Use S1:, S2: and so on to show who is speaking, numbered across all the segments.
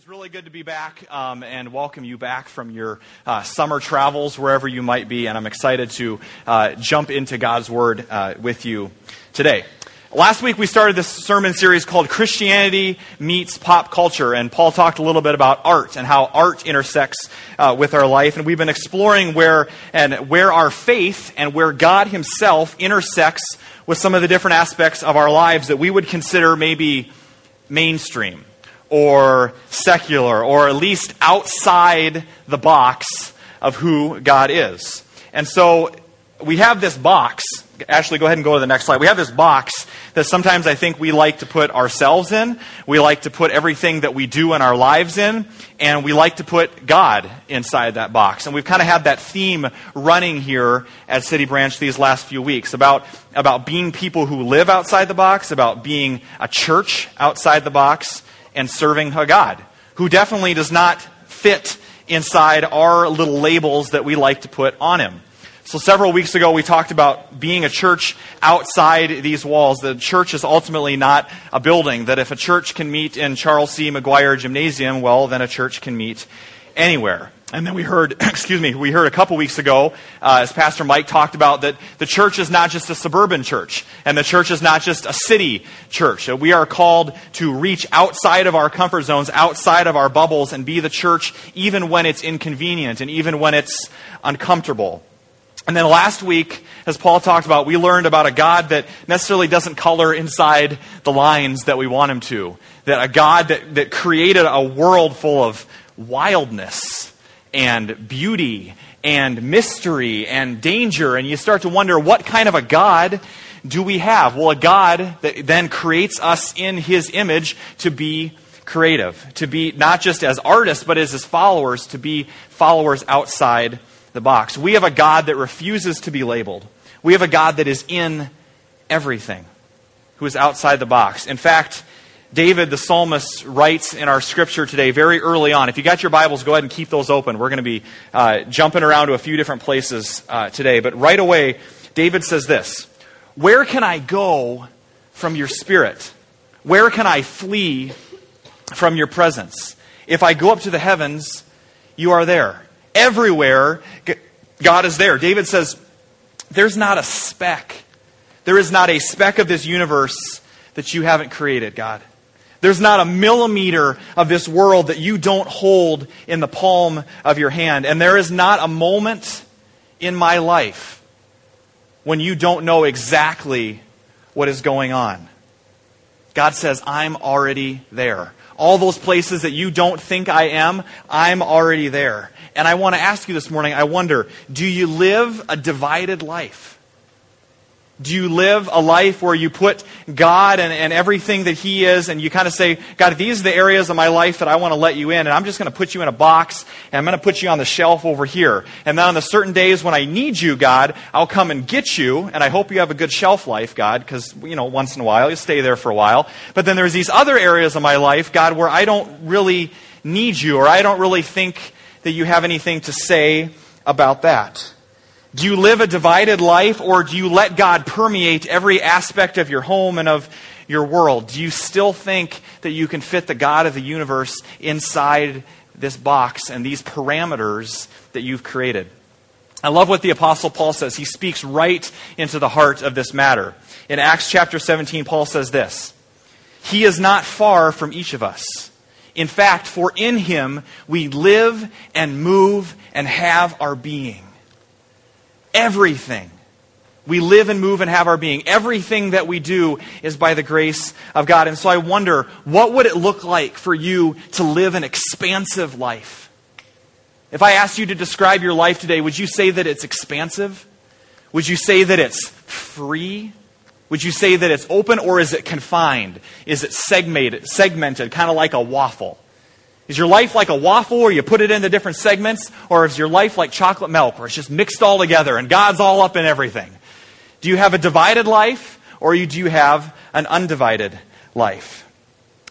S1: is really good to be back um, and welcome you back from your uh, summer travels, wherever you might be. And I'm excited to uh, jump into God's Word uh, with you today. Last week we started this sermon series called Christianity Meets Pop Culture, and Paul talked a little bit about art and how art intersects uh, with our life. And we've been exploring where and where our faith and where God Himself intersects with some of the different aspects of our lives that we would consider maybe mainstream or secular or at least outside the box of who God is. And so we have this box. Ashley, go ahead and go to the next slide. We have this box that sometimes I think we like to put ourselves in. We like to put everything that we do in our lives in. And we like to put God inside that box. And we've kind of had that theme running here at City Branch these last few weeks about, about being people who live outside the box, about being a church outside the box, and serving a God who definitely does not fit inside our little labels that we like to put on him. So, several weeks ago, we talked about being a church outside these walls. The church is ultimately not a building. That if a church can meet in Charles C. McGuire Gymnasium, well, then a church can meet anywhere. And then we heard, excuse me, we heard a couple weeks ago, uh, as Pastor Mike talked about, that the church is not just a suburban church, and the church is not just a city church. We are called to reach outside of our comfort zones, outside of our bubbles, and be the church even when it's inconvenient and even when it's uncomfortable. And then last week, as Paul talked about, we learned about a God that necessarily doesn't color inside the lines that we want him to. That a God that, that created a world full of wildness and beauty and mystery and danger. And you start to wonder what kind of a God do we have? Well, a God that then creates us in his image to be creative, to be not just as artists, but as his followers, to be followers outside the box. We have a God that refuses to be labeled. We have a God that is in everything, who is outside the box. In fact, David, the psalmist, writes in our scripture today very early on. If you got your Bibles, go ahead and keep those open. We're going to be uh, jumping around to a few different places uh, today. But right away, David says this Where can I go from your spirit? Where can I flee from your presence? If I go up to the heavens, you are there. Everywhere, God is there. David says, There's not a speck. There is not a speck of this universe that you haven't created, God. There's not a millimeter of this world that you don't hold in the palm of your hand. And there is not a moment in my life when you don't know exactly what is going on. God says, I'm already there. All those places that you don't think I am, I'm already there. And I want to ask you this morning I wonder, do you live a divided life? Do you live a life where you put God and, and everything that He is, and you kind of say, God, these are the areas of my life that I want to let you in, and I'm just going to put you in a box, and I'm going to put you on the shelf over here. And then on the certain days when I need you, God, I'll come and get you, and I hope you have a good shelf life, God, because, you know, once in a while, you stay there for a while. But then there's these other areas of my life, God, where I don't really need you, or I don't really think that you have anything to say about that. Do you live a divided life or do you let God permeate every aspect of your home and of your world? Do you still think that you can fit the God of the universe inside this box and these parameters that you've created? I love what the Apostle Paul says. He speaks right into the heart of this matter. In Acts chapter 17, Paul says this He is not far from each of us. In fact, for in him we live and move and have our being everything. We live and move and have our being. Everything that we do is by the grace of God. And so I wonder, what would it look like for you to live an expansive life? If I asked you to describe your life today, would you say that it's expansive? Would you say that it's free? Would you say that it's open or is it confined? Is it segmented, segmented kind of like a waffle? Is your life like a waffle where you put it into different segments? Or is your life like chocolate milk where it's just mixed all together and God's all up in everything? Do you have a divided life or do you have an undivided life?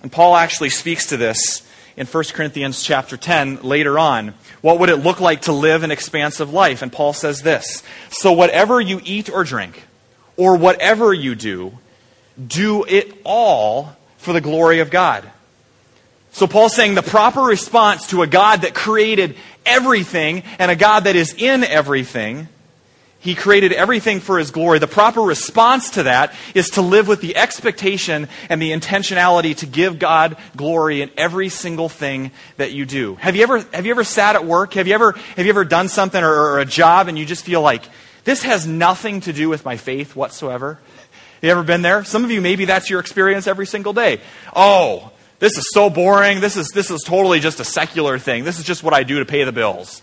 S1: And Paul actually speaks to this in 1 Corinthians chapter 10 later on. What would it look like to live an expansive life? And Paul says this So whatever you eat or drink, or whatever you do, do it all for the glory of God. So Paul's saying the proper response to a God that created everything and a God that is in everything, he created everything for his glory. The proper response to that is to live with the expectation and the intentionality to give God glory in every single thing that you do. Have you ever, have you ever sat at work? Have you ever, have you ever done something or, or a job and you just feel like, this has nothing to do with my faith whatsoever? You ever been there? Some of you, maybe that's your experience every single day. Oh, this is so boring. This is, this is totally just a secular thing. This is just what I do to pay the bills.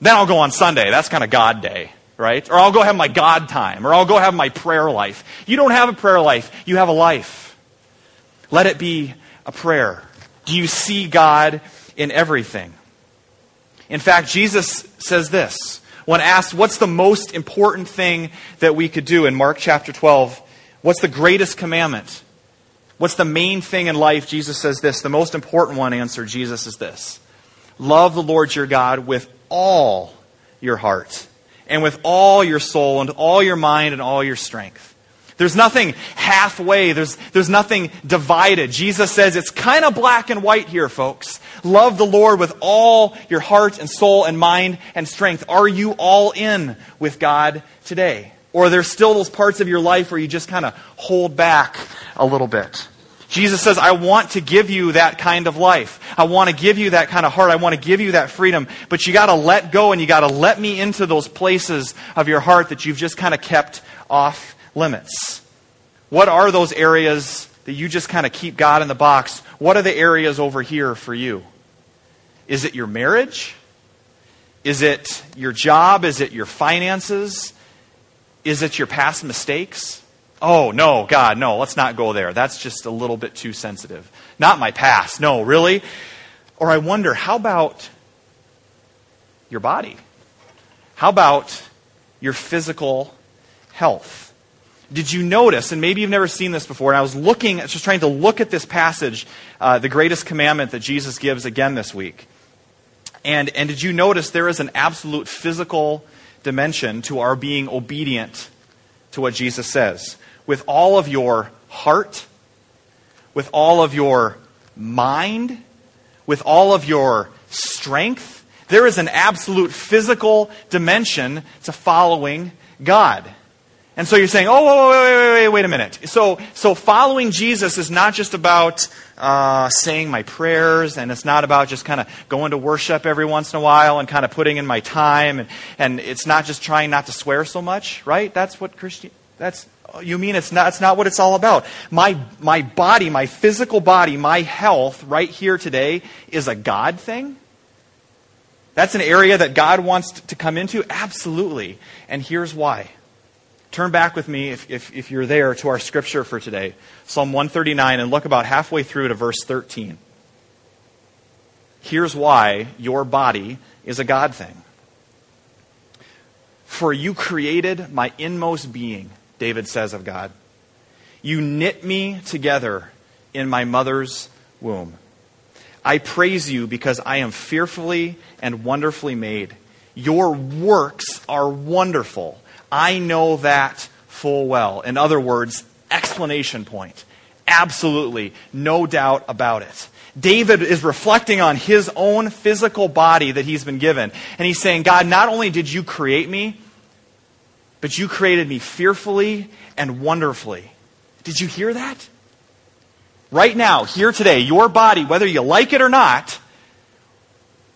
S1: Then I'll go on Sunday. That's kind of God day, right? Or I'll go have my God time. Or I'll go have my prayer life. You don't have a prayer life. You have a life. Let it be a prayer. Do you see God in everything? In fact, Jesus says this. When asked, what's the most important thing that we could do in Mark chapter 12, what's the greatest commandment? What's the main thing in life? Jesus says this. The most important one answer, Jesus, is this Love the Lord your God with all your heart, and with all your soul, and all your mind, and all your strength. There's nothing halfway. There's, there's nothing divided. Jesus says it's kind of black and white here, folks. Love the Lord with all your heart and soul and mind and strength. Are you all in with God today? Or there's still those parts of your life where you just kind of hold back a little bit? Jesus says, I want to give you that kind of life. I want to give you that kind of heart. I want to give you that freedom. But you got to let go and you got to let me into those places of your heart that you've just kind of kept off limits. What are those areas that you just kind of keep God in the box? What are the areas over here for you? Is it your marriage? Is it your job? Is it your finances? Is it your past mistakes? Oh, no, God, no, let's not go there. That's just a little bit too sensitive. Not my past. No, really? Or I wonder, how about your body? How about your physical health? Did you notice, and maybe you've never seen this before, and I was looking, I was just trying to look at this passage, uh, the greatest commandment that Jesus gives again this week. And, and did you notice there is an absolute physical dimension to our being obedient to what Jesus says? with all of your heart, with all of your mind, with all of your strength. There is an absolute physical dimension to following God. And so you're saying, oh, wait, wait, wait, wait, wait a minute. So, so following Jesus is not just about uh, saying my prayers, and it's not about just kind of going to worship every once in a while and kind of putting in my time, and, and it's not just trying not to swear so much, right? That's what Christian. That's you mean it's not, it's not what it's all about. My, my body, my physical body, my health right here today is a God thing? That's an area that God wants to come into? Absolutely. And here's why. Turn back with me, if, if, if you're there, to our scripture for today Psalm 139, and look about halfway through to verse 13. Here's why your body is a God thing. For you created my inmost being. David says of God. You knit me together in my mother's womb. I praise you because I am fearfully and wonderfully made. Your works are wonderful. I know that full well. In other words, explanation point. Absolutely, no doubt about it. David is reflecting on his own physical body that he's been given. And he's saying, God, not only did you create me, but you created me fearfully and wonderfully. Did you hear that? Right now, here today, your body, whether you like it or not,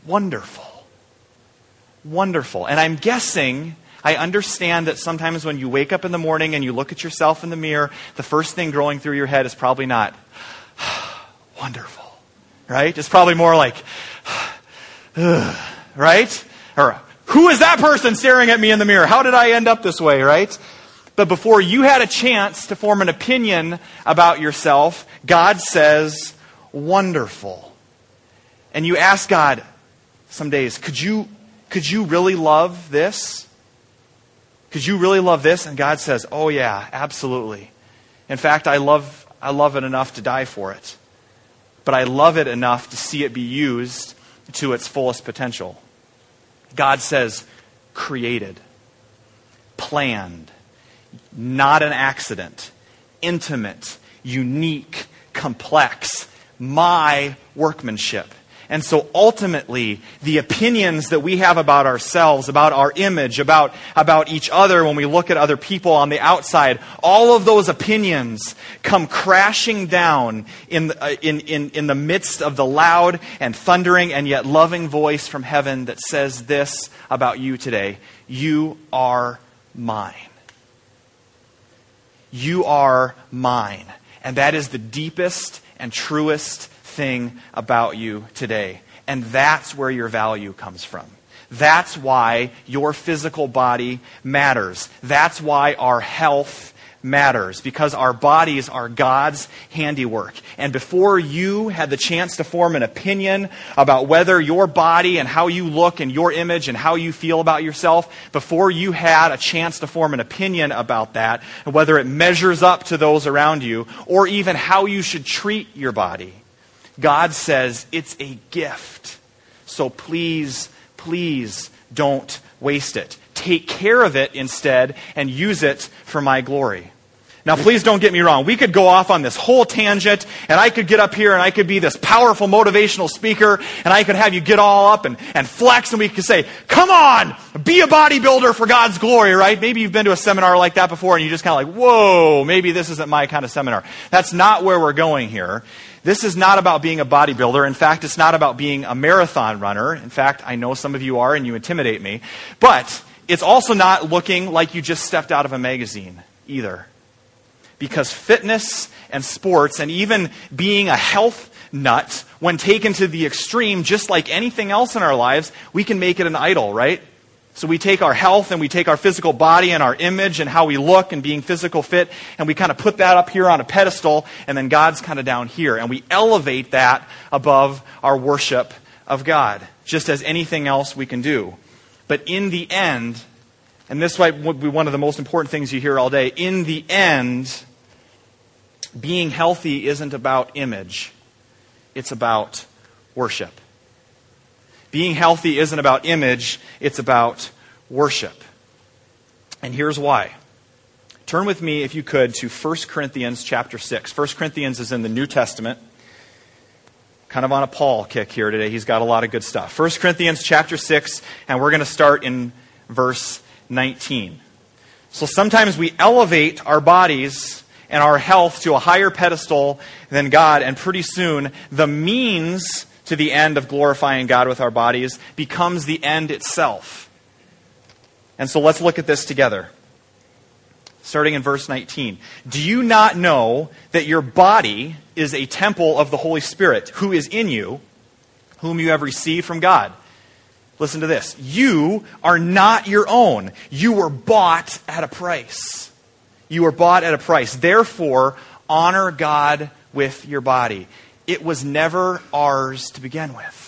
S1: wonderful. Wonderful. And I'm guessing, I understand that sometimes when you wake up in the morning and you look at yourself in the mirror, the first thing going through your head is probably not, wonderful. Right? It's probably more like, right? Or who is that person staring at me in the mirror? How did I end up this way, right? But before you had a chance to form an opinion about yourself, God says, wonderful. And you ask God some days, could you, could you really love this? Could you really love this? And God says, oh yeah, absolutely. In fact, I love, I love it enough to die for it. But I love it enough to see it be used to its fullest potential. God says created, planned, not an accident, intimate, unique, complex, my workmanship. And so ultimately, the opinions that we have about ourselves, about our image, about, about each other when we look at other people on the outside, all of those opinions come crashing down in uh, in, in, in the midst of the loud and thundering and yet loving voice from heaven that says this about you today You are mine. You are mine. And that is the deepest and truest thing about you today. And that's where your value comes from. That's why your physical body matters. That's why our health matters because our bodies are God's handiwork. And before you had the chance to form an opinion about whether your body and how you look and your image and how you feel about yourself, before you had a chance to form an opinion about that, and whether it measures up to those around you, or even how you should treat your body, God says it's a gift. So please, please don't waste it. Take care of it instead and use it for my glory. Now, please don't get me wrong. We could go off on this whole tangent, and I could get up here and I could be this powerful motivational speaker, and I could have you get all up and, and flex, and we could say, Come on, be a bodybuilder for God's glory, right? Maybe you've been to a seminar like that before, and you just kind of like, Whoa, maybe this isn't my kind of seminar. That's not where we're going here. This is not about being a bodybuilder. In fact, it's not about being a marathon runner. In fact, I know some of you are and you intimidate me. But it's also not looking like you just stepped out of a magazine either. Because fitness and sports and even being a health nut, when taken to the extreme, just like anything else in our lives, we can make it an idol, right? So we take our health and we take our physical body and our image and how we look and being physical fit and we kind of put that up here on a pedestal and then God's kind of down here and we elevate that above our worship of God, just as anything else we can do. But in the end, and this might be one of the most important things you hear all day, in the end, being healthy isn't about image, it's about worship. Being healthy isn't about image, it's about worship. And here's why. Turn with me, if you could, to 1 Corinthians chapter 6. 1 Corinthians is in the New Testament. Kind of on a Paul kick here today. He's got a lot of good stuff. 1 Corinthians chapter 6, and we're going to start in verse 19. So sometimes we elevate our bodies and our health to a higher pedestal than God, and pretty soon the means to the end of glorifying God with our bodies becomes the end itself. And so let's look at this together. Starting in verse 19. Do you not know that your body is a temple of the Holy Spirit who is in you, whom you have received from God? Listen to this. You are not your own. You were bought at a price. You were bought at a price. Therefore, honor God with your body it was never ours to begin with.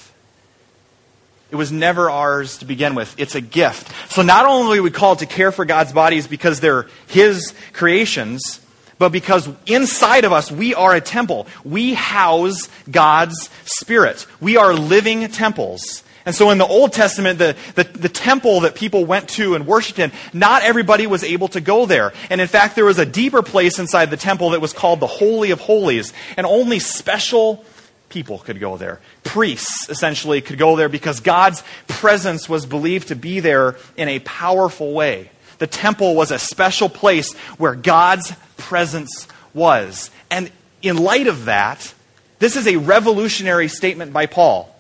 S1: It was never ours to begin with. It's a gift. So not only are we called to care for God's bodies because they're His creations, but because inside of us we are a temple. We house God's Spirit. We are living temples. And so in the Old Testament, the, the, the, temple that people went to and worshiped in, not everybody was able to go there. And in fact, there was a deeper place inside the temple that was called the Holy of Holies. And only special people could go there. Priests, essentially, could go there because God's presence was believed to be there in a powerful way. The temple was a special place where God's presence was. And in light of that, this is a revolutionary statement by Paul.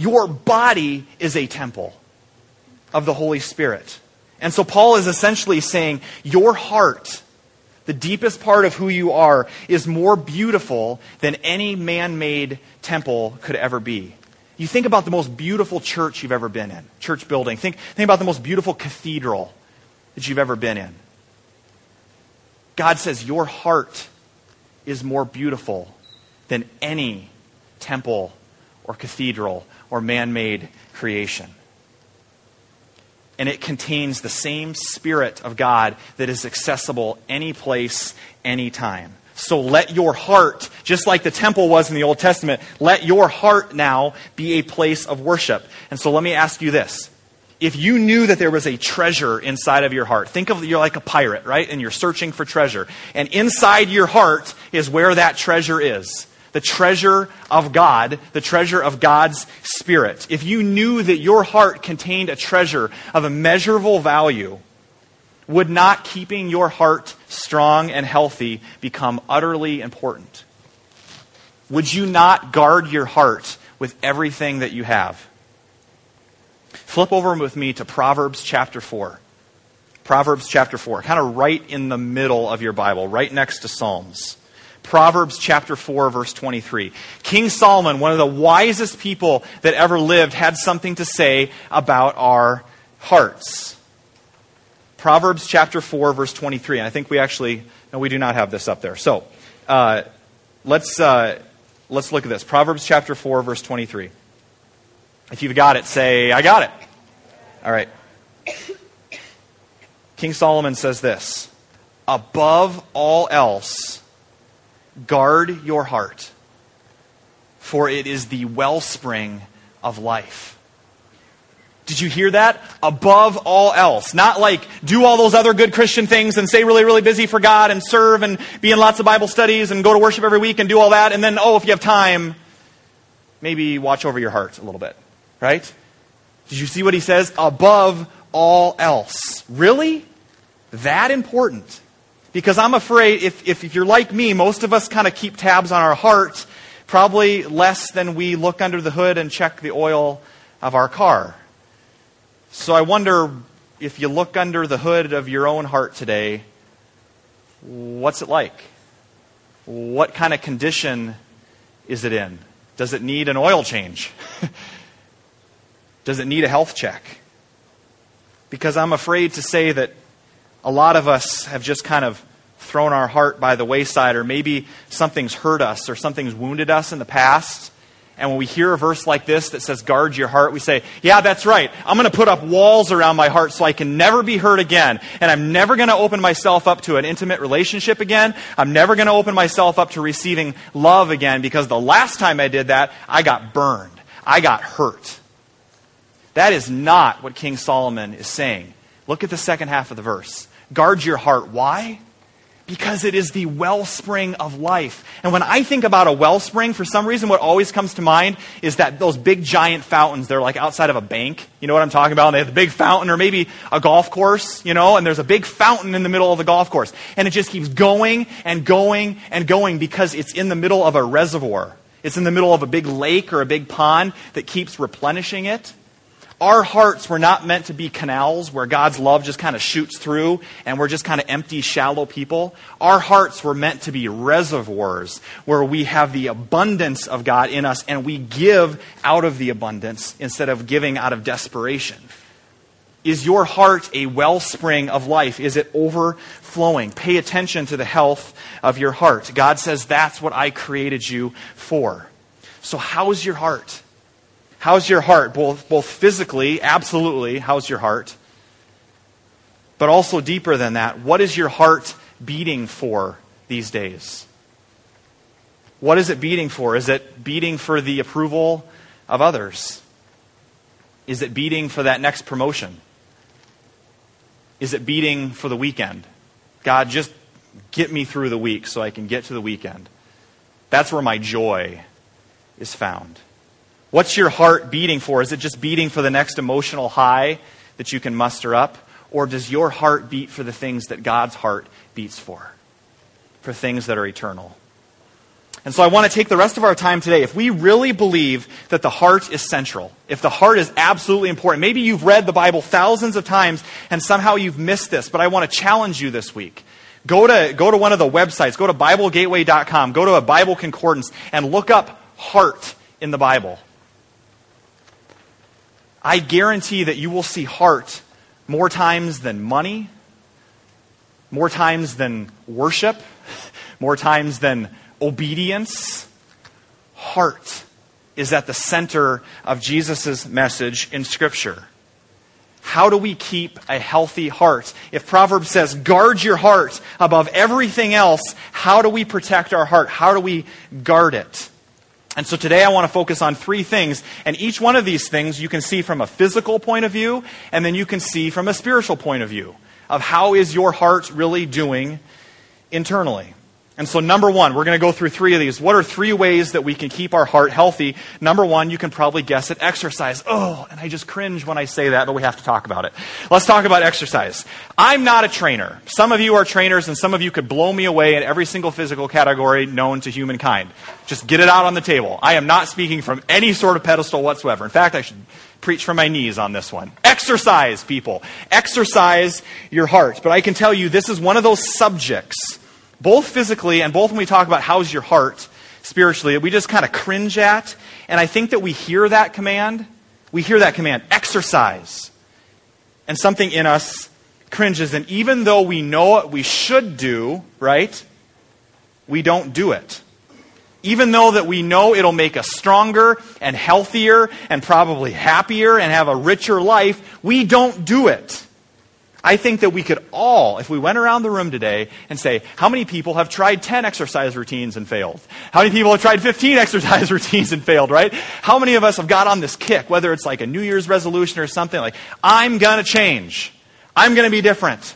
S1: Your body is a temple of the Holy Spirit. And so Paul is essentially saying, Your heart, the deepest part of who you are, is more beautiful than any man made temple could ever be. You think about the most beautiful church you've ever been in, church building. Think, think about the most beautiful cathedral that you've ever been in. God says, Your heart is more beautiful than any temple or cathedral or man made creation. And it contains the same Spirit of God that is accessible any place, any time. So let your heart, just like the temple was in the Old Testament, let your heart now be a place of worship. And so let me ask you this. If you knew that there was a treasure inside of your heart, think of you're like a pirate, right? And you're searching for treasure. And inside your heart is where that treasure is. The treasure of God, the treasure of God's Spirit, if you knew that your heart contained a treasure of immeasurable value, would not keeping your heart strong and healthy become utterly important? Would you not guard your heart with everything that you have? Flip over with me to Proverbs chapter 4. Proverbs chapter 4, kind of right in the middle of your Bible, right next to Psalms. Proverbs chapter 4, verse 23. King Solomon, one of the wisest people that ever lived, had something to say about our hearts. Proverbs chapter 4, verse 23. And I think we actually, no, we do not have this up there. So uh, let's, uh, let's look at this. Proverbs chapter 4, verse 23. If you've got it, say, I got it. All right. King Solomon says this Above all else, guard your heart, for it is the wellspring of life. Did you hear that? Above all else. Not like do all those other good Christian things and stay really, really busy for God and serve and be in lots of Bible studies and go to worship every week and do all that. And then, oh, if you have time, maybe watch over your heart a little bit. Right? Did you see what he says? Above all else. Really? That important? Because I'm afraid if, if, if you're like me, most of us kind of keep tabs on our heart, probably less than we look under the hood and check the oil of our car. So I wonder if you look under the hood of your own heart today, what's it like? What kind of condition is it in? Does it need an oil change? Does it need a health check? Because I'm afraid to say that a lot of us have just kind of thrown our heart by the wayside, or maybe something's hurt us or something's wounded us in the past and when we hear a verse like this that says, guard your heart, we say, yeah, that's right. I'm going to put up walls around my heart so I can never be hurt again. And I'm never going to open myself up to an intimate relationship again. I'm never going to open myself up to receiving love again because the last time I did that, I got burned. I got hurt. That is not what King Solomon is saying. Look at the second half of the verse. Guard your heart. Why? because it is the wellspring of life. And when I think about a wellspring, for some reason, what always comes to mind is that those big giant fountains, they're like outside of a bank. You know what I'm talking about? And they have the big fountain, or maybe a golf course, you know, and there's a big fountain in the middle of the golf course. And it just keeps going and going and going because it's in the middle of a reservoir. It's in the middle of a big lake or a big pond that keeps replenishing it. Our hearts were not meant to be canals where God's love just kind of shoots through and we're just kind of empty, shallow people. Our hearts were meant to be reservoirs where we have the abundance of God in us and we give out of the abundance instead of giving out of desperation. Is your heart a wellspring of life? Is it overflowing? Pay attention to the health of your heart. God says that's what I created you for. So, how's your heart? How's your heart? Both, both physically, absolutely, how's your heart? But also deeper than that, what is your heart beating for these days? What is it beating for? Is it beating for the approval of others? Is it beating for that next promotion? Is it beating for the weekend? God, just get me through the week so I can get to the weekend. That's where my joy is found. What's your heart beating for? Is it just beating for the next emotional high that you can muster up? Or does your heart beat for the things that God's heart beats for? For things that are eternal? And so I want to take the rest of our time today. If we really believe that the heart is central, if the heart is absolutely important, maybe you've read the Bible thousands of times and somehow you've missed this, but I want to challenge you this week. Go to, go to one of the websites, go to BibleGateway.com, go to a Bible concordance, and look up heart in the Bible. I guarantee that you will see heart more times than money, more times than worship, more times than obedience. Heart is at the center of Jesus' message in Scripture. How do we keep a healthy heart? If Proverbs says, guard your heart above everything else, how do we protect our heart? How do we guard it? And so today I want to focus on three things. And each one of these things you can see from a physical point of view, and then you can see from a spiritual point of view of how is your heart really doing internally. And so, number one, we're going to go through three of these. What are three ways that we can keep our heart healthy? Number one, you can probably guess it exercise. Oh, and I just cringe when I say that, but we have to talk about it. Let's talk about exercise. I'm not a trainer. Some of you are trainers, and some of you could blow me away in every single physical category known to humankind. Just get it out on the table. I am not speaking from any sort of pedestal whatsoever. In fact, I should preach from my knees on this one. Exercise, people. Exercise your heart. But I can tell you, this is one of those subjects both physically and both when we talk about how's your heart spiritually, we just kind of cringe at. And I think that we hear that command. We hear that command, exercise. And something in us cringes. And even though we know what we should do, right, we don't do it. Even though that we know it'll make us stronger and healthier and probably happier and have a richer life, we don't do it. I think that we could all, if we went around the room today and say, how many people have tried 10 exercise routines and failed? How many people have tried 15 exercise routines and failed, right? How many of us have got on this kick, whether it's like a New Year's resolution or something like, I'm going to change. I'm going to be different.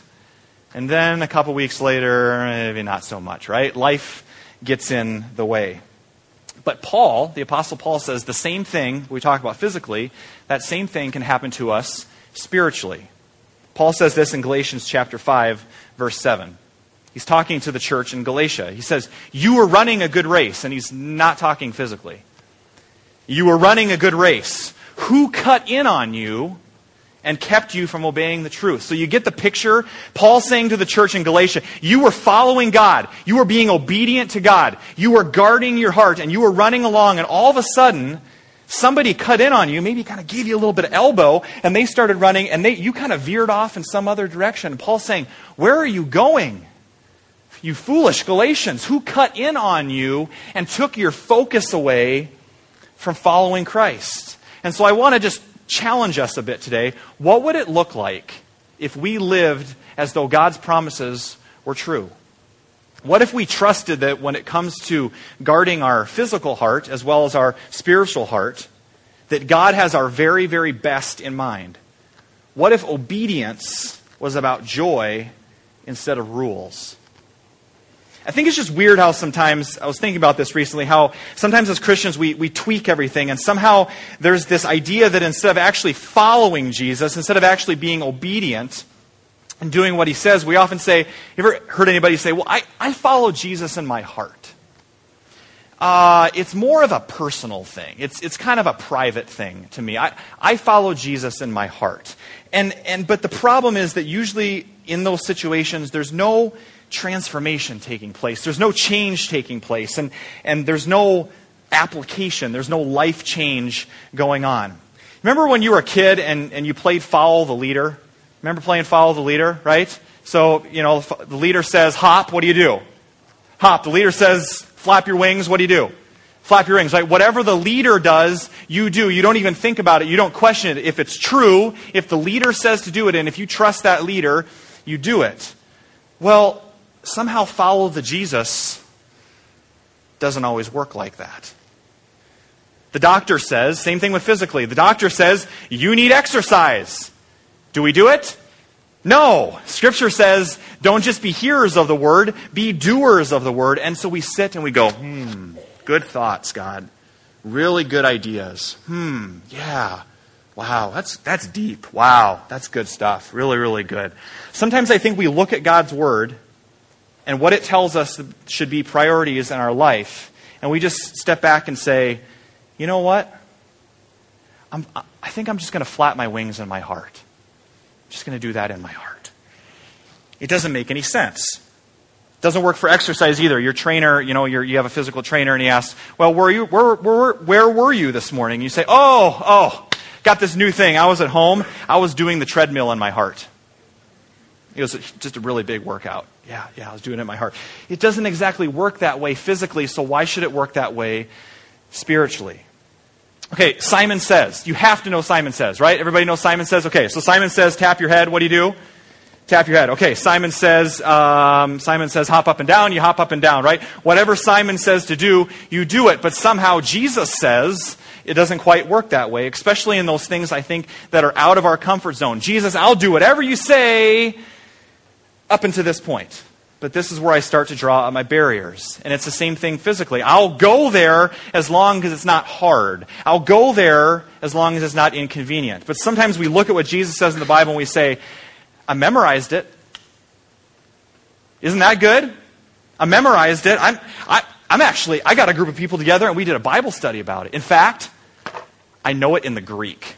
S1: And then a couple weeks later, maybe not so much, right? Life gets in the way. But Paul, the Apostle Paul says the same thing we talk about physically, that same thing can happen to us spiritually. Paul says this in Galatians chapter 5, verse 7. He's talking to the church in Galatia. He says, You were running a good race, and he's not talking physically. You were running a good race. Who cut in on you and kept you from obeying the truth? So you get the picture. Paul saying to the church in Galatia, You were following God. You were being obedient to God. You were guarding your heart, and you were running along, and all of a sudden, somebody cut in on you, maybe kind of gave you a little bit of elbow, and they started running, and they, you kind of veered off in some other direction. Paul's saying, Where are you going? You foolish Galatians, who cut in on you and took your focus away from following Christ? And so I want to just challenge us a bit today. What would it look like if we lived as though God's promises were true? What if we trusted that when it comes to guarding our physical heart as well as our spiritual heart, that God has our very, very best in mind? What if obedience was about joy instead of rules? I think it's just weird how sometimes, I was thinking about this recently, how sometimes as Christians we, we tweak everything, and somehow there's this idea that instead of actually following Jesus, instead of actually being obedient, and doing what he says, we often say, you ever heard anybody say, Well, I, I follow Jesus in my heart? Uh, it's more of a personal thing. It's, it's kind of a private thing to me. I, I follow Jesus in my heart. And, and, but the problem is that usually in those situations, there's no transformation taking place. There's no change taking place. And, and there's no application. There's no life change going on. Remember when you were a kid and, and you played Follow the Leader? Remember playing follow the leader, right? So, you know, the leader says hop, what do you do? Hop. The leader says flap your wings, what do you do? Flap your wings, right? Whatever the leader does, you do. You don't even think about it. You don't question it. If it's true, if the leader says to do it, and if you trust that leader, you do it. Well, somehow follow the Jesus doesn't always work like that. The doctor says, same thing with physically. The doctor says, you need exercise. Do we do it? No. Scripture says, don't just be hearers of the word, be doers of the word. And so we sit and we go, hmm, good thoughts, God. Really good ideas. Hmm, yeah. Wow, that's, that's deep. Wow, that's good stuff. Really, really good. Sometimes I think we look at God's word and what it tells us should be priorities in our life, and we just step back and say, you know what? I'm, I think I'm just going to flap my wings in my heart just going to do that in my heart. It doesn't make any sense. It doesn't work for exercise either. Your trainer, you know, you have a physical trainer and he asks, well, where, you, where, where, where were you this morning? You say, oh, oh, got this new thing. I was at home. I was doing the treadmill in my heart. It was just a really big workout. Yeah, yeah, I was doing it in my heart. It doesn't exactly work that way physically, so why should it work that way spiritually? Okay, Simon says. You have to know Simon says, right? Everybody knows Simon says? Okay, so Simon says, tap your head. What do you do? Tap your head. Okay, Simon says, um, Simon says, hop up and down. You hop up and down, right? Whatever Simon says to do, you do it. But somehow Jesus says it doesn't quite work that way, especially in those things I think that are out of our comfort zone. Jesus, I'll do whatever you say up until this point. But this is where I start to draw my barriers. And it's the same thing physically. I'll go there as long as it's not hard. I'll go there as long as it's not inconvenient. But sometimes we look at what Jesus says in the Bible and we say, I memorized it. Isn't that good? I memorized it. I'm, I, I'm actually, I got a group of people together and we did a Bible study about it. In fact, I know it in the Greek.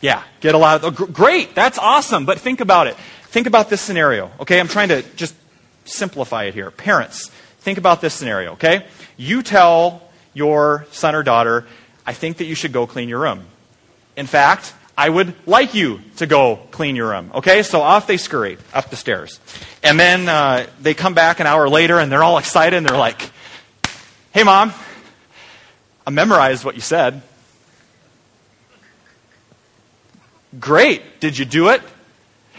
S1: Yeah, get a lot of, great, that's awesome. But think about it. Think about this scenario, okay? I'm trying to just simplify it here. Parents, think about this scenario, okay? You tell your son or daughter, I think that you should go clean your room. In fact, I would like you to go clean your room. Okay, so off they scurry up the stairs. And then uh, they come back an hour later and they're all excited and they're like, Hey, mom, I memorized what you said. Great. Did you do it?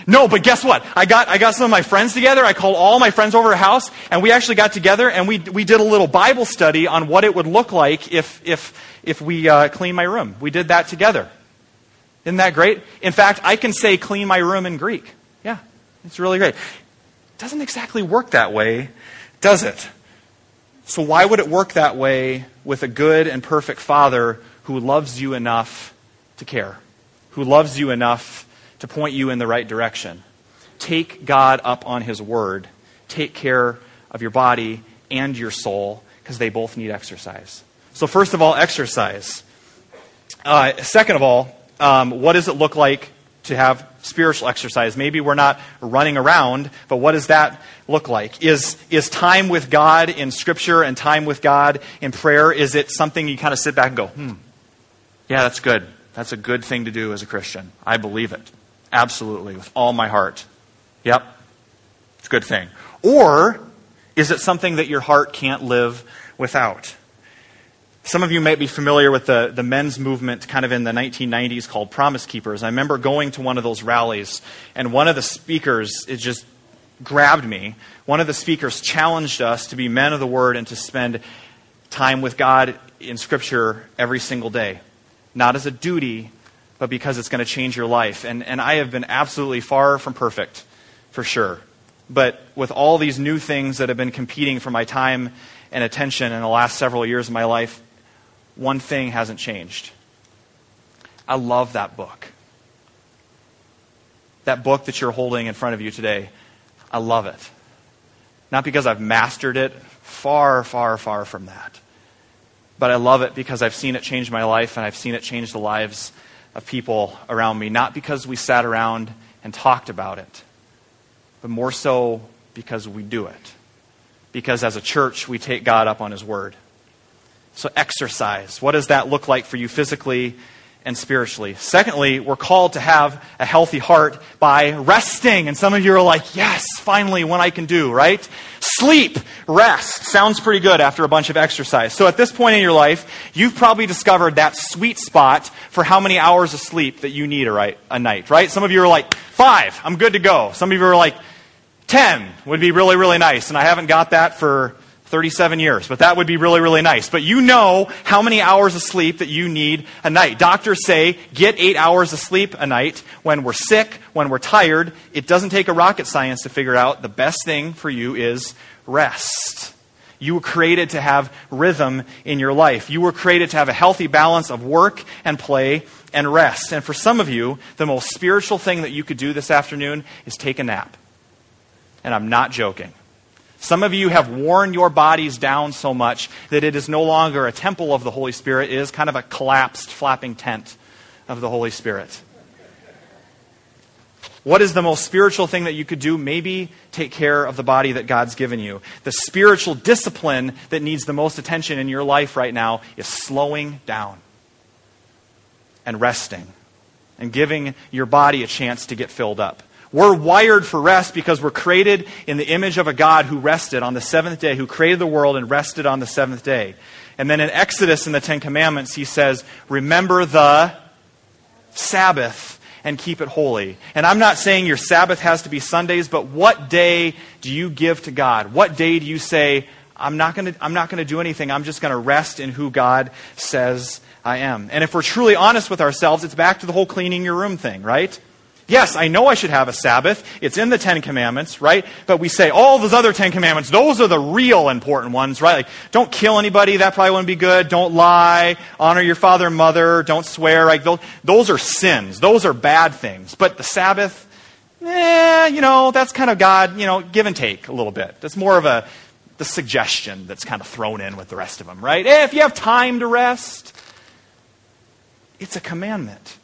S1: No, but guess what? I got, I got some of my friends together. I called all my friends over to house, and we actually got together and we, we did a little Bible study on what it would look like if, if, if we uh, clean my room. We did that together. Isn't that great? In fact, I can say clean my room in Greek. Yeah, it's really great. It doesn't exactly work that way, does it? So, why would it work that way with a good and perfect Father who loves you enough to care, who loves you enough to point you in the right direction. Take God up on His word. Take care of your body and your soul because they both need exercise. So, first of all, exercise. Uh, second of all, um, what does it look like to have spiritual exercise? Maybe we're not running around, but what does that look like? Is, is time with God in Scripture and time with God in prayer, is it something you kind of sit back and go, hmm, yeah, that's good. That's a good thing to do as a Christian. I believe it. Absolutely, with all my heart. Yep, it's a good thing. Or is it something that your heart can't live without? Some of you might be familiar with the, the men's movement kind of in the 1990s called Promise Keepers. I remember going to one of those rallies, and one of the speakers, it just grabbed me. One of the speakers challenged us to be men of the word and to spend time with God in Scripture every single day. Not as a duty, but because it's going to change your life. And, and I have been absolutely far from perfect, for sure. But with all these new things that have been competing for my time and attention in the last several years of my life, one thing hasn't changed. I love that book. That book that you're holding in front of you today, I love it. Not because I've mastered it, far, far, far from that. But I love it because I've seen it change my life and I've seen it change the lives of people around me, not because we sat around and talked about it, but more so because we do it. Because as a church, we take God up on His word. So, exercise. What does that look like for you physically and spiritually. Secondly, we're called to have a healthy heart by resting. And some of you are like, yes, finally, one I can do, right? Sleep, rest. Sounds pretty good after a bunch of exercise. So at this point in your life, you've probably discovered that sweet spot for how many hours of sleep that you need a, right, a night, right? Some of you are like, five, I'm good to go. Some of you are like, ten would be really, really nice. And I haven't got that for 37 years, but that would be really, really nice. But you know how many hours of sleep that you need a night. Doctors say get eight hours of sleep a night. When we're sick, when we're tired, it doesn't take a rocket science to figure out the best thing for you is rest. You were created to have rhythm in your life. You were created to have a healthy balance of work and play and rest. And for some of you, the most spiritual thing that you could do this afternoon is take a nap. And I'm not joking. Some of you have worn your bodies down so much that it is no longer a temple of the Holy Spirit. It is kind of a collapsed, flapping tent of the Holy Spirit. What is the most spiritual thing that you could do? Maybe take care of the body that God's given you. The spiritual discipline that needs the most attention in your life right now is slowing down and resting and giving your body a chance to get filled up. We're wired for rest because we're created in the image of a God who rested on the seventh day, who created the world and rested on the seventh day. And then in Exodus in the Ten Commandments, he says, Remember the Sabbath and keep it holy. And I'm not saying your Sabbath has to be Sundays, but what day do you give to God? What day do you say, I'm not going to do anything. I'm just going to rest in who God says I am. And if we're truly honest with ourselves, it's back to the whole cleaning your room thing, right? Yes, I know I should have a Sabbath. It's in the Ten Commandments, right? But we say all those other Ten Commandments, those are the real important ones, right? Like, don't kill anybody, that probably wouldn't be good. Don't lie. Honor your father and mother. Don't swear. Like, those, those are sins. Those are bad things. But the Sabbath, eh, you know, that's kind of God, you know, give and take a little bit. That's more of a, the suggestion that's kind of thrown in with the rest of them, right? Eh, if you have time to rest, it's a commandment.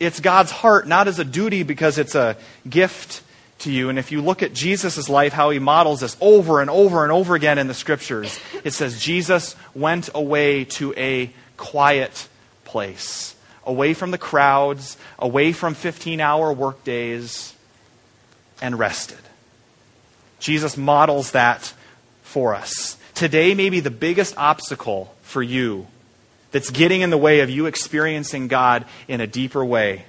S1: It's God's heart, not as a duty because it's a gift to you. And if you look at Jesus' life, how he models this over and over and over again in the scriptures, it says Jesus went away to a quiet place, away from the crowds, away from 15 hour workdays, and rested. Jesus models that for us. Today may be the biggest obstacle for you that's getting in the way of you experiencing God in a deeper way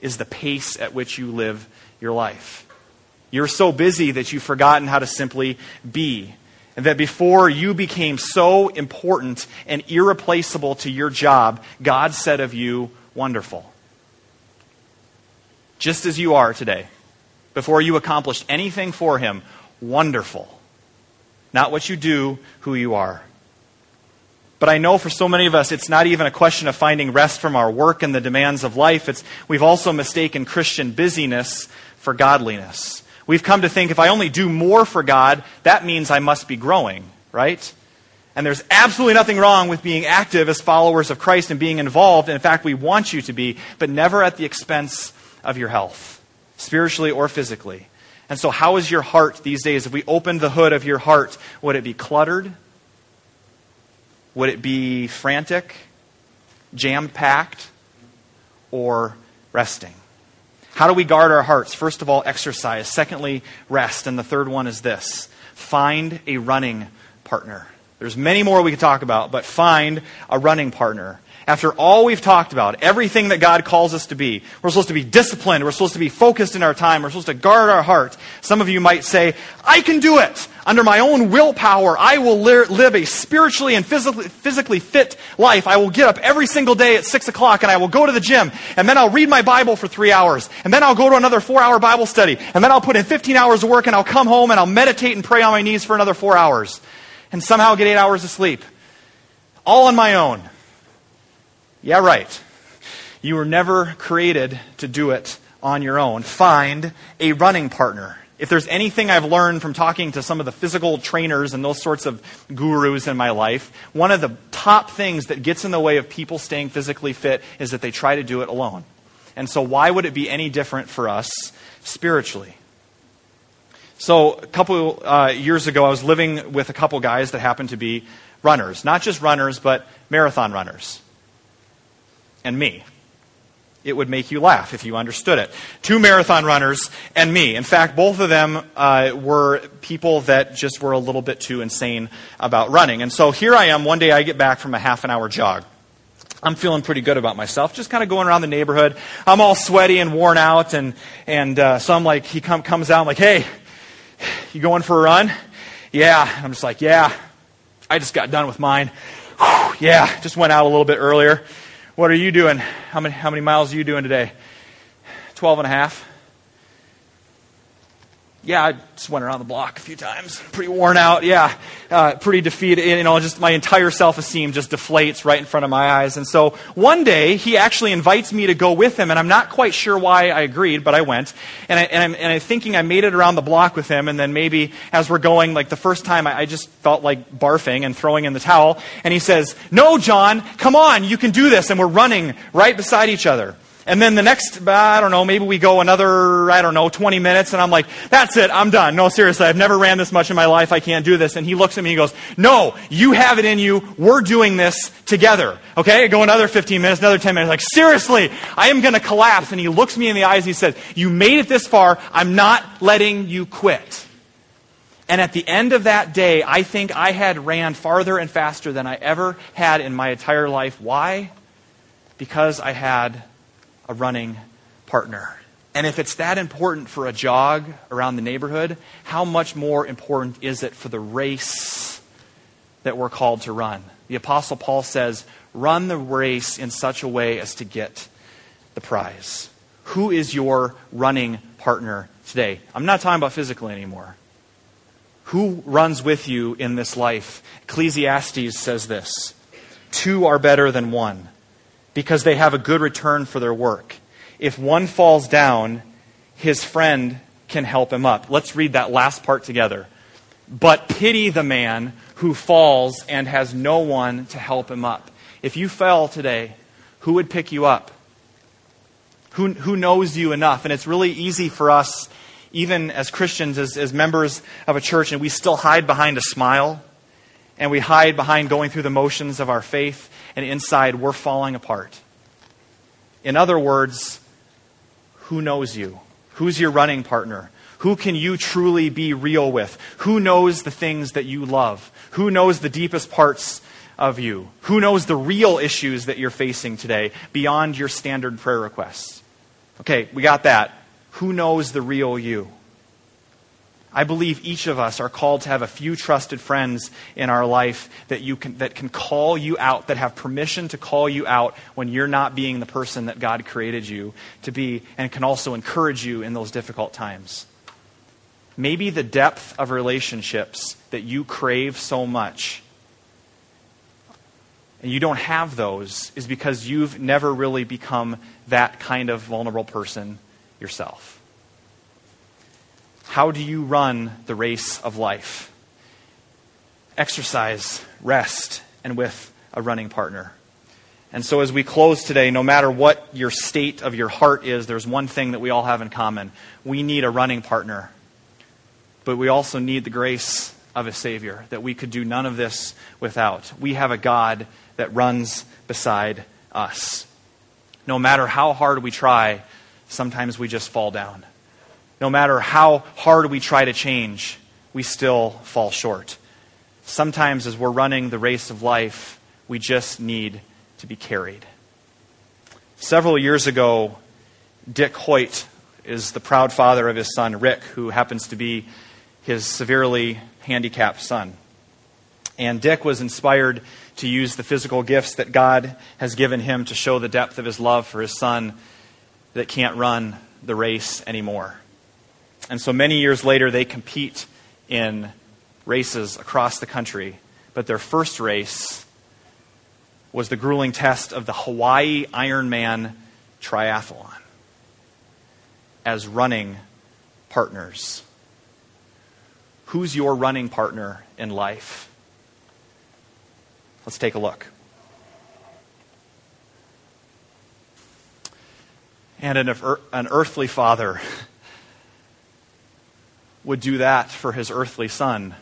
S1: is the pace at which you live your life. You're so busy that you've forgotten how to simply be. And that before you became so important and irreplaceable to your job, God said of you, wonderful. Just as you are today. Before you accomplished anything for Him, wonderful. Not what you do, who you are. But I know for so many of us, it's not even a question of finding rest from our work and the demands of life. It's, we've also mistaken Christian busyness for godliness. We've come to think if I only do more for God, that means I must be growing, right? And there's absolutely nothing wrong with being active as followers of Christ and being involved. In fact, we want you to be, but never at the expense of your health, spiritually or physically. And so, how is your heart these days? If we opened the hood of your heart, would it be cluttered? Would it be frantic, jam packed, or resting? How do we guard our hearts? First of all, exercise. Secondly, rest. And the third one is this find a running partner. There's many more we could talk about, but find a running partner. After all we've talked about, everything that God calls us to be, we're supposed to be disciplined, we're supposed to be focused in our time, we're supposed to guard our heart. Some of you might say, I can do it. Under my own willpower, I will live a spiritually and physically, physically fit life. I will get up every single day at 6 o'clock and I will go to the gym, and then I'll read my Bible for three hours, and then I'll go to another four hour Bible study, and then I'll put in 15 hours of work, and I'll come home and I'll meditate and pray on my knees for another four hours, and somehow get eight hours of sleep. All on my own. Yeah, right. You were never created to do it on your own. Find a running partner. If there's anything I've learned from talking to some of the physical trainers and those sorts of gurus in my life, one of the top things that gets in the way of people staying physically fit is that they try to do it alone. And so, why would it be any different for us spiritually? So, a couple uh, years ago, I was living with a couple guys that happened to be runners. Not just runners, but marathon runners and me. It would make you laugh if you understood it. Two marathon runners and me. In fact, both of them uh, were people that just were a little bit too insane about running. And so here I am. One day I get back from a half an hour jog. I'm feeling pretty good about myself, just kind of going around the neighborhood. I'm all sweaty and worn out, and and uh, so I'm like, he come, comes out, I'm like, hey, you going for a run? Yeah. I'm just like, yeah. I just got done with mine. Whew, yeah, just went out a little bit earlier. What are you doing? How many, how many miles are you doing today? 12 and a half. Yeah, I just went around the block a few times. Pretty worn out. Yeah, uh, pretty defeated. You know, just my entire self esteem just deflates right in front of my eyes. And so one day he actually invites me to go with him, and I'm not quite sure why I agreed, but I went. And, I, and, I'm, and I'm thinking I made it around the block with him, and then maybe as we're going, like the first time, I, I just felt like barfing and throwing in the towel. And he says, "No, John, come on, you can do this." And we're running right beside each other. And then the next, I don't know, maybe we go another, I don't know, 20 minutes, and I'm like, that's it, I'm done. No, seriously, I've never ran this much in my life, I can't do this. And he looks at me and goes, no, you have it in you, we're doing this together. Okay? I go another 15 minutes, another 10 minutes, like, seriously, I am going to collapse. And he looks me in the eyes and he says, you made it this far, I'm not letting you quit. And at the end of that day, I think I had ran farther and faster than I ever had in my entire life. Why? Because I had a running partner. And if it's that important for a jog around the neighborhood, how much more important is it for the race that we're called to run? The Apostle Paul says, run the race in such a way as to get the prize. Who is your running partner today? I'm not talking about physically anymore. Who runs with you in this life? Ecclesiastes says this Two are better than one because they have a good return for their work. If one falls down, his friend can help him up. Let's read that last part together. But pity the man who falls and has no one to help him up. If you fell today, who would pick you up? Who, who knows you enough? And it's really easy for us, even as Christians, as, as members of a church, and we still hide behind a smile, and we hide behind going through the motions of our faith, and inside we're falling apart. In other words, who knows you? Who's your running partner? Who can you truly be real with? Who knows the things that you love? Who knows the deepest parts of you? Who knows the real issues that you're facing today beyond your standard prayer requests? Okay, we got that. Who knows the real you? I believe each of us are called to have a few trusted friends in our life that, you can, that can call you out, that have permission to call you out when you're not being the person that God created you to be, and can also encourage you in those difficult times. Maybe the depth of relationships that you crave so much and you don't have those is because you've never really become that kind of vulnerable person yourself. How do you run the race of life? Exercise, rest, and with a running partner. And so, as we close today, no matter what your state of your heart is, there's one thing that we all have in common. We need a running partner. But we also need the grace of a Savior that we could do none of this without. We have a God that runs beside us. No matter how hard we try, sometimes we just fall down no matter how hard we try to change, we still fall short. Sometimes, as we're running the race of life, we just need to be carried. Several years ago, Dick Hoyt is the proud father of his son, Rick, who happens to be his severely handicapped son. And Dick was inspired to use the physical gifts that God has given him to show the depth of his love for his son that can't run the race anymore. And so many years later, they compete in races across the country. But their first race was the grueling test of the Hawaii Ironman Triathlon as running partners. Who's your running partner in life? Let's take a look. And an, an earthly father would do that for his earthly son.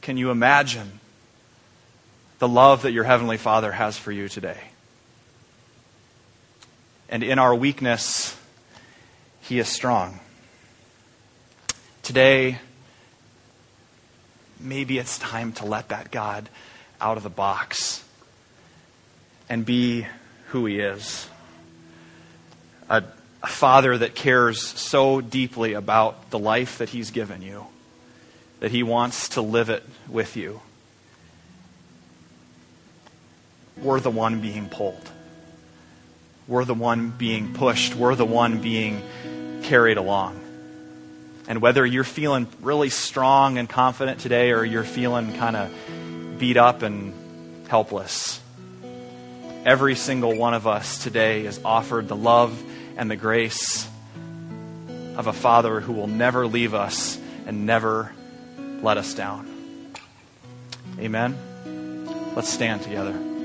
S1: Can you imagine the love that your heavenly Father has for you today? And in our weakness, he is strong. Today, maybe it's time to let that God out of the box and be who he is. A a father that cares so deeply about the life that he's given you that he wants to live it with you. We're the one being pulled. We're the one being pushed. We're the one being carried along. And whether you're feeling really strong and confident today or you're feeling kind of beat up and helpless, every single one of us today is offered the love and the grace of a Father who will never leave us and never let us down. Amen. Let's stand together.